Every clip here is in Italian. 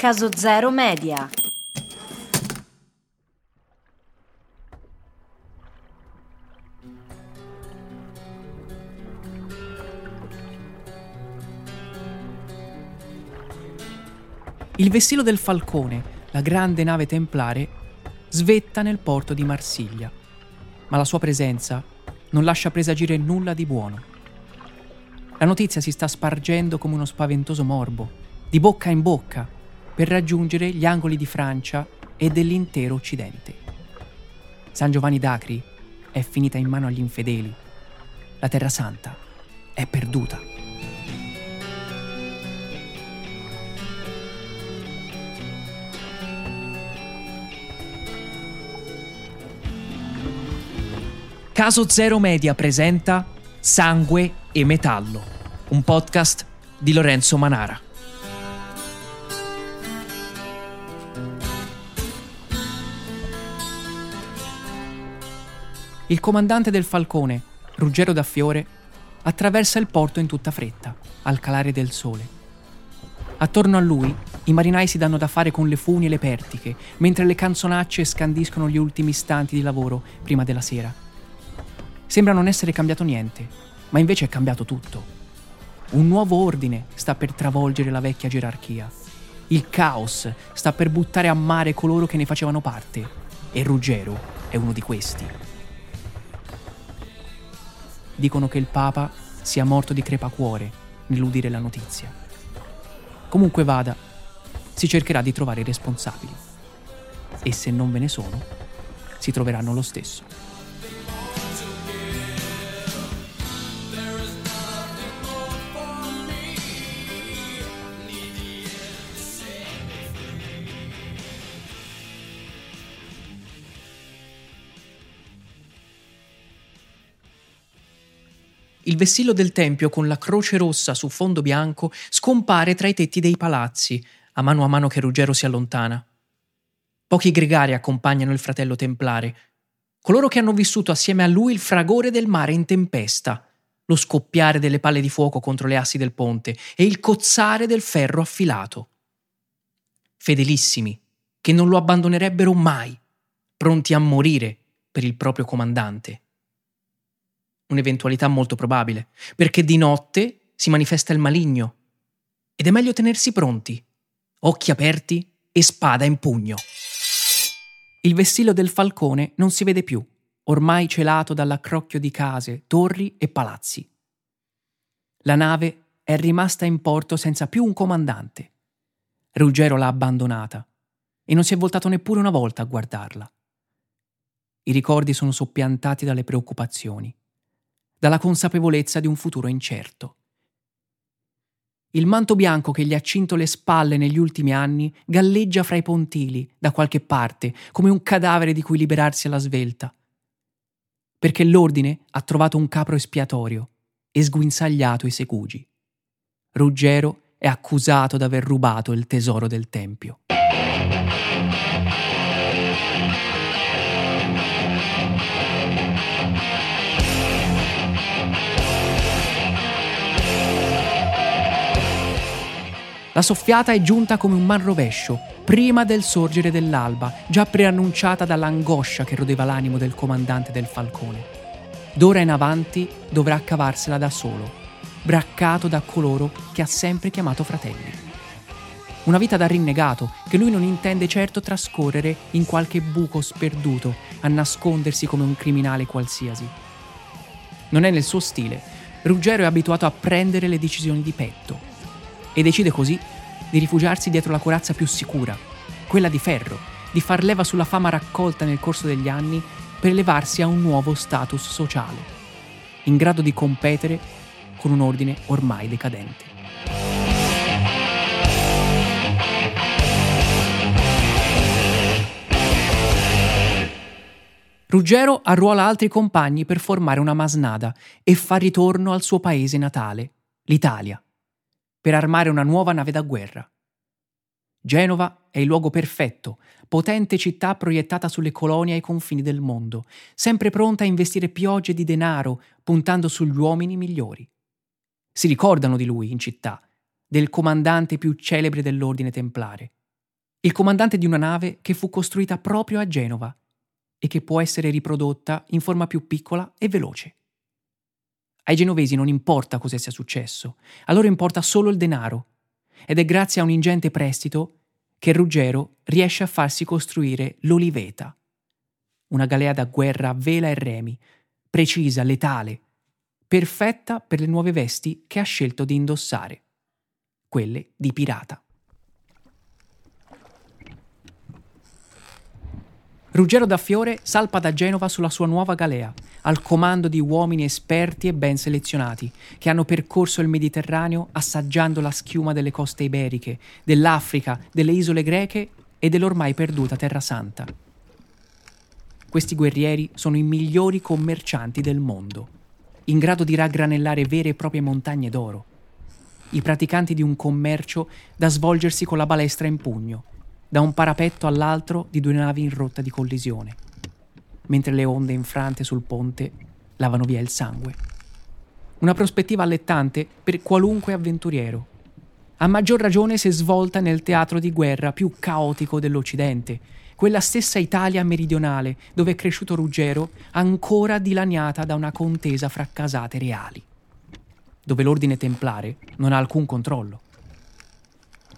Caso Zero Media. Il vessillo del Falcone, la grande nave templare, svetta nel porto di Marsiglia, ma la sua presenza non lascia presagire nulla di buono. La notizia si sta spargendo come uno spaventoso morbo, di bocca in bocca, per raggiungere gli angoli di Francia e dell'intero Occidente. San Giovanni d'Acri è finita in mano agli infedeli. La Terra Santa è perduta. Caso Zero Media presenta Sangue e Metallo, un podcast di Lorenzo Manara. Il comandante del Falcone, Ruggero da Fiore, attraversa il porto in tutta fretta, al calare del sole. Attorno a lui i marinai si danno da fare con le funi e le pertiche, mentre le canzonacce scandiscono gli ultimi istanti di lavoro prima della sera. Sembra non essere cambiato niente, ma invece è cambiato tutto. Un nuovo ordine sta per travolgere la vecchia gerarchia. Il caos sta per buttare a mare coloro che ne facevano parte, e Ruggero è uno di questi dicono che il Papa sia morto di crepacuore nell'udire la notizia. Comunque vada, si cercherà di trovare i responsabili. E se non ve ne sono, si troveranno lo stesso. Il vessillo del tempio con la croce rossa su fondo bianco scompare tra i tetti dei palazzi, a mano a mano che Ruggero si allontana. Pochi gregari accompagnano il fratello templare, coloro che hanno vissuto assieme a lui il fragore del mare in tempesta, lo scoppiare delle palle di fuoco contro le assi del ponte e il cozzare del ferro affilato. Fedelissimi, che non lo abbandonerebbero mai, pronti a morire per il proprio comandante un'eventualità molto probabile, perché di notte si manifesta il maligno ed è meglio tenersi pronti, occhi aperti e spada in pugno. Il vessillo del falcone non si vede più, ormai celato dall'accrocchio di case, torri e palazzi. La nave è rimasta in porto senza più un comandante. Ruggero l'ha abbandonata e non si è voltato neppure una volta a guardarla. I ricordi sono soppiantati dalle preoccupazioni dalla consapevolezza di un futuro incerto. Il manto bianco che gli ha cinto le spalle negli ultimi anni galleggia fra i pontili, da qualche parte, come un cadavere di cui liberarsi alla svelta. Perché l'ordine ha trovato un capro espiatorio e sguinzagliato i segugi. Ruggero è accusato d'aver rubato il tesoro del Tempio. La soffiata è giunta come un man rovescio, prima del sorgere dell'alba, già preannunciata dall'angoscia che rodeva l'animo del comandante del falcone. D'ora in avanti dovrà cavarsela da solo, braccato da coloro che ha sempre chiamato fratelli. Una vita da rinnegato che lui non intende certo trascorrere in qualche buco sperduto a nascondersi come un criminale qualsiasi. Non è nel suo stile. Ruggero è abituato a prendere le decisioni di petto e decide così di rifugiarsi dietro la corazza più sicura, quella di ferro, di far leva sulla fama raccolta nel corso degli anni per elevarsi a un nuovo status sociale, in grado di competere con un ordine ormai decadente. Ruggero arruola altri compagni per formare una masnada e fa ritorno al suo paese natale, l'Italia per armare una nuova nave da guerra. Genova è il luogo perfetto, potente città proiettata sulle colonie ai confini del mondo, sempre pronta a investire piogge di denaro, puntando sugli uomini migliori. Si ricordano di lui in città, del comandante più celebre dell'ordine templare, il comandante di una nave che fu costruita proprio a Genova e che può essere riprodotta in forma più piccola e veloce. Ai genovesi non importa cosa sia successo, a loro importa solo il denaro, ed è grazie a un ingente prestito che Ruggero riesce a farsi costruire l'Oliveta, una galea da guerra a vela e remi, precisa, letale, perfetta per le nuove vesti che ha scelto di indossare, quelle di pirata. Ruggero da Fiore salpa da Genova sulla sua nuova galea, al comando di uomini esperti e ben selezionati, che hanno percorso il Mediterraneo assaggiando la schiuma delle coste iberiche, dell'Africa, delle isole greche e dell'ormai perduta Terra Santa. Questi guerrieri sono i migliori commercianti del mondo, in grado di raggranellare vere e proprie montagne d'oro, i praticanti di un commercio da svolgersi con la balestra in pugno, da un parapetto all'altro di due navi in rotta di collisione, mentre le onde infrante sul ponte lavano via il sangue. Una prospettiva allettante per qualunque avventuriero, a maggior ragione se svolta nel teatro di guerra più caotico dell'Occidente, quella stessa Italia meridionale dove è cresciuto Ruggero, ancora dilaniata da una contesa fra casate reali, dove l'ordine templare non ha alcun controllo.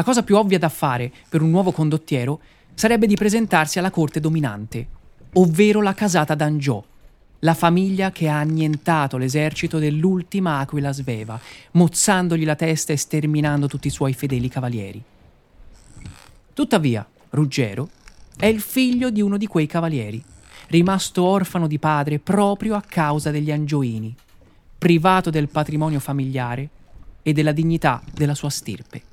La cosa più ovvia da fare per un nuovo condottiero sarebbe di presentarsi alla corte dominante, ovvero la casata d'Angiò, la famiglia che ha annientato l'esercito dell'ultima aquila sveva, mozzandogli la testa e sterminando tutti i suoi fedeli cavalieri. Tuttavia, Ruggero è il figlio di uno di quei cavalieri, rimasto orfano di padre proprio a causa degli Angioini, privato del patrimonio familiare e della dignità della sua stirpe.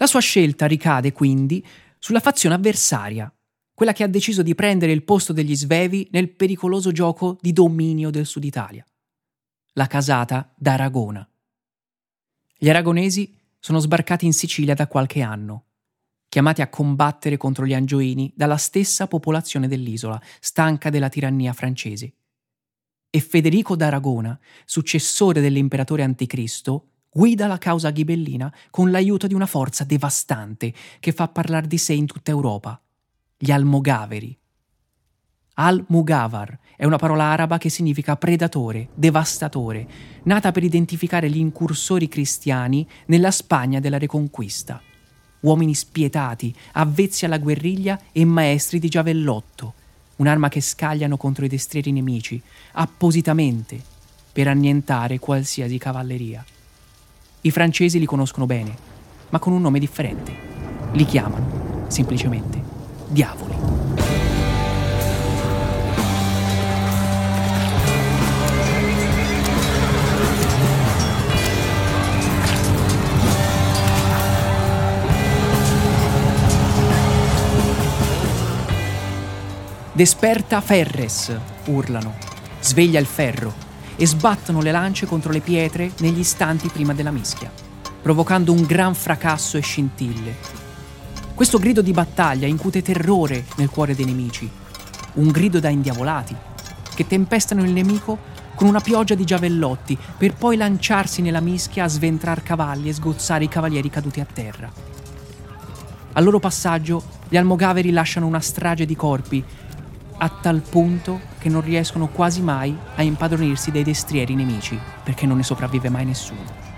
La sua scelta ricade quindi sulla fazione avversaria, quella che ha deciso di prendere il posto degli svevi nel pericoloso gioco di dominio del Sud Italia, la casata d'Aragona. Gli aragonesi sono sbarcati in Sicilia da qualche anno, chiamati a combattere contro gli angioini dalla stessa popolazione dell'isola, stanca della tirannia francese. E Federico d'Aragona, successore dell'imperatore anticristo, guida la causa ghibellina con l'aiuto di una forza devastante che fa parlare di sé in tutta Europa, gli Almogaveri. Al-Mugavar è una parola araba che significa predatore, devastatore, nata per identificare gli incursori cristiani nella Spagna della Reconquista. Uomini spietati, avvezzi alla guerriglia e maestri di giavellotto, un'arma che scagliano contro i destrieri nemici, appositamente per annientare qualsiasi cavalleria. I francesi li conoscono bene, ma con un nome differente. Li chiamano, semplicemente, diavoli. Desperta Ferres, urlano. Sveglia il ferro e sbattono le lance contro le pietre negli istanti prima della mischia, provocando un gran fracasso e scintille. Questo grido di battaglia incute terrore nel cuore dei nemici, un grido da indiavolati, che tempestano il nemico con una pioggia di giavellotti per poi lanciarsi nella mischia a sventrar cavalli e sgozzare i cavalieri caduti a terra. Al loro passaggio gli almogaveri lasciano una strage di corpi a tal punto che non riescono quasi mai a impadronirsi dei destrieri nemici, perché non ne sopravvive mai nessuno.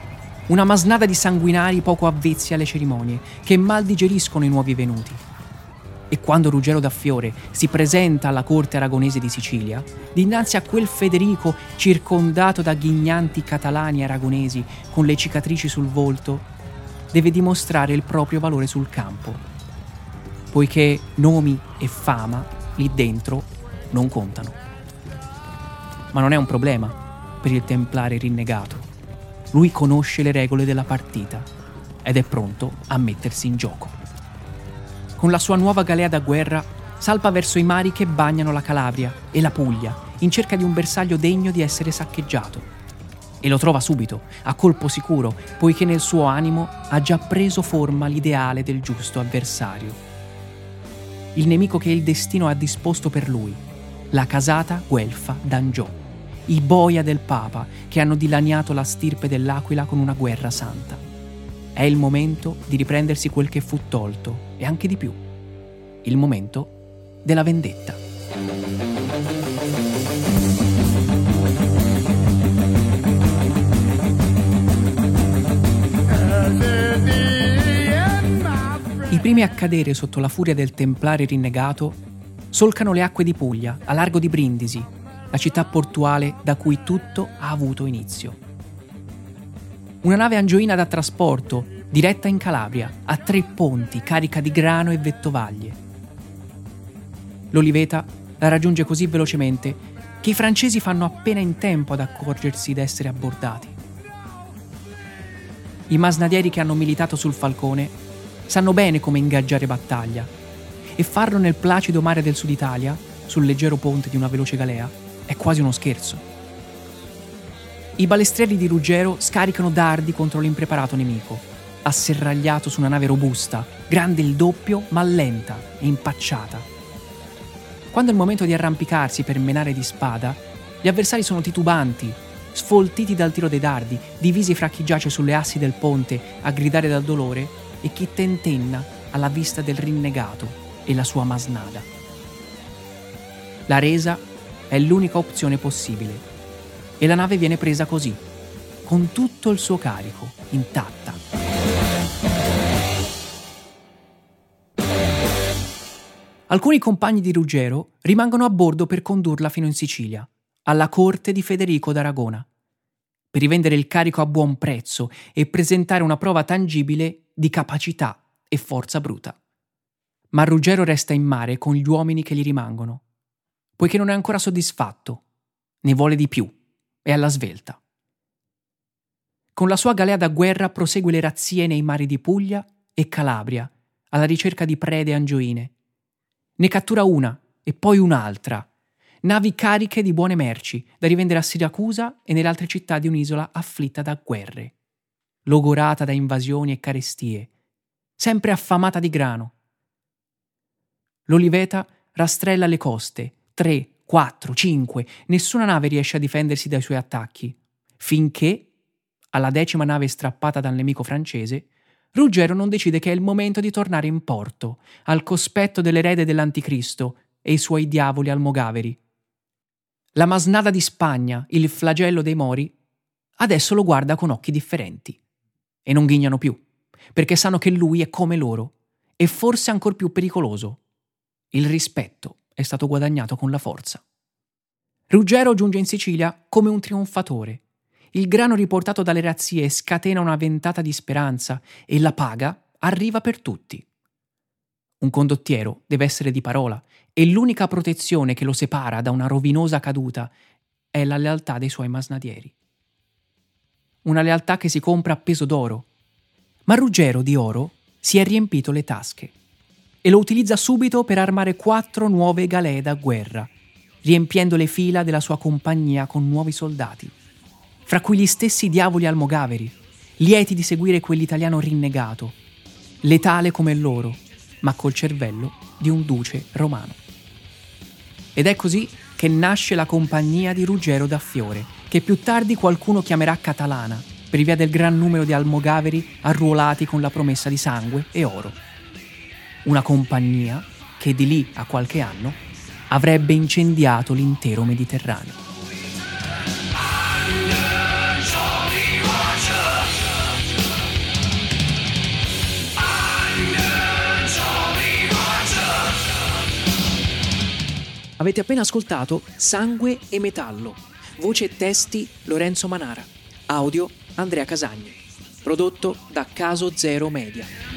Una masnada di sanguinari poco avvezzi alle cerimonie, che mal digeriscono i nuovi venuti. E quando Ruggero da Fiore si presenta alla corte aragonese di Sicilia, dinanzi a quel Federico circondato da ghignanti catalani aragonesi con le cicatrici sul volto, deve dimostrare il proprio valore sul campo, poiché nomi e fama lì dentro non contano. Ma non è un problema per il templare rinnegato. Lui conosce le regole della partita ed è pronto a mettersi in gioco. Con la sua nuova galea da guerra salpa verso i mari che bagnano la Calabria e la Puglia in cerca di un bersaglio degno di essere saccheggiato. E lo trova subito, a colpo sicuro, poiché nel suo animo ha già preso forma l'ideale del giusto avversario. Il nemico che il destino ha disposto per lui, la casata guelfa d'Angiò, i boia del Papa che hanno dilaniato la stirpe dell'Aquila con una guerra santa. È il momento di riprendersi quel che fu tolto e anche di più. Il momento della vendetta. Primi a cadere sotto la furia del templare rinnegato solcano le acque di Puglia, a largo di Brindisi, la città portuale da cui tutto ha avuto inizio. Una nave angioina da trasporto, diretta in Calabria, a tre ponti, carica di grano e vettovaglie. L'Oliveta la raggiunge così velocemente che i francesi fanno appena in tempo ad accorgersi d'essere abbordati. I masnadieri che hanno militato sul Falcone sanno bene come ingaggiare battaglia e farlo nel placido mare del Sud Italia, sul leggero ponte di una veloce galea, è quasi uno scherzo. I balestrieri di Ruggero scaricano dardi contro l'impreparato nemico, asserragliato su una nave robusta, grande il doppio ma lenta e impacciata. Quando è il momento di arrampicarsi per menare di spada, gli avversari sono titubanti, sfoltiti dal tiro dei dardi, divisi fra chi giace sulle assi del ponte a gridare dal dolore e chi tentenna alla vista del rinnegato e la sua masnada. La resa è l'unica opzione possibile e la nave viene presa così, con tutto il suo carico, intatta. Alcuni compagni di Ruggero rimangono a bordo per condurla fino in Sicilia, alla corte di Federico d'Aragona, per rivendere il carico a buon prezzo e presentare una prova tangibile di capacità e forza bruta. Ma Ruggero resta in mare con gli uomini che gli rimangono, poiché non è ancora soddisfatto, ne vuole di più, è alla svelta. Con la sua galea da guerra prosegue le razzie nei mari di Puglia e Calabria, alla ricerca di prede angioine. Ne cattura una e poi un'altra, navi cariche di buone merci da rivendere a Siracusa e nelle altre città di un'isola afflitta da guerre logorata da invasioni e carestie, sempre affamata di grano. L'Oliveta rastrella le coste, tre, quattro, cinque, nessuna nave riesce a difendersi dai suoi attacchi, finché, alla decima nave strappata dal nemico francese, Ruggero non decide che è il momento di tornare in porto, al cospetto dell'erede dell'Anticristo e i suoi diavoli almogaveri. La masnada di Spagna, il flagello dei Mori, adesso lo guarda con occhi differenti e non ghignano più, perché sanno che lui è come loro e forse ancor più pericoloso. Il rispetto è stato guadagnato con la forza. Ruggero giunge in Sicilia come un trionfatore. Il grano riportato dalle razzie scatena una ventata di speranza e la paga arriva per tutti. Un condottiero deve essere di parola e l'unica protezione che lo separa da una rovinosa caduta è la lealtà dei suoi masnadieri una lealtà che si compra a peso d'oro. Ma Ruggero di oro si è riempito le tasche e lo utilizza subito per armare quattro nuove galee da guerra, riempiendo le fila della sua compagnia con nuovi soldati, fra cui gli stessi diavoli almogaveri, lieti di seguire quell'italiano rinnegato, letale come loro, ma col cervello di un duce romano. Ed è così che nasce la compagnia di Ruggero da Fiore, che più tardi qualcuno chiamerà catalana, per via del gran numero di almogaveri arruolati con la promessa di sangue e oro. Una compagnia che di lì a qualche anno avrebbe incendiato l'intero Mediterraneo. Avete appena ascoltato Sangue e Metallo. Voce e testi Lorenzo Manara. Audio Andrea Casagni. Prodotto da Caso Zero Media.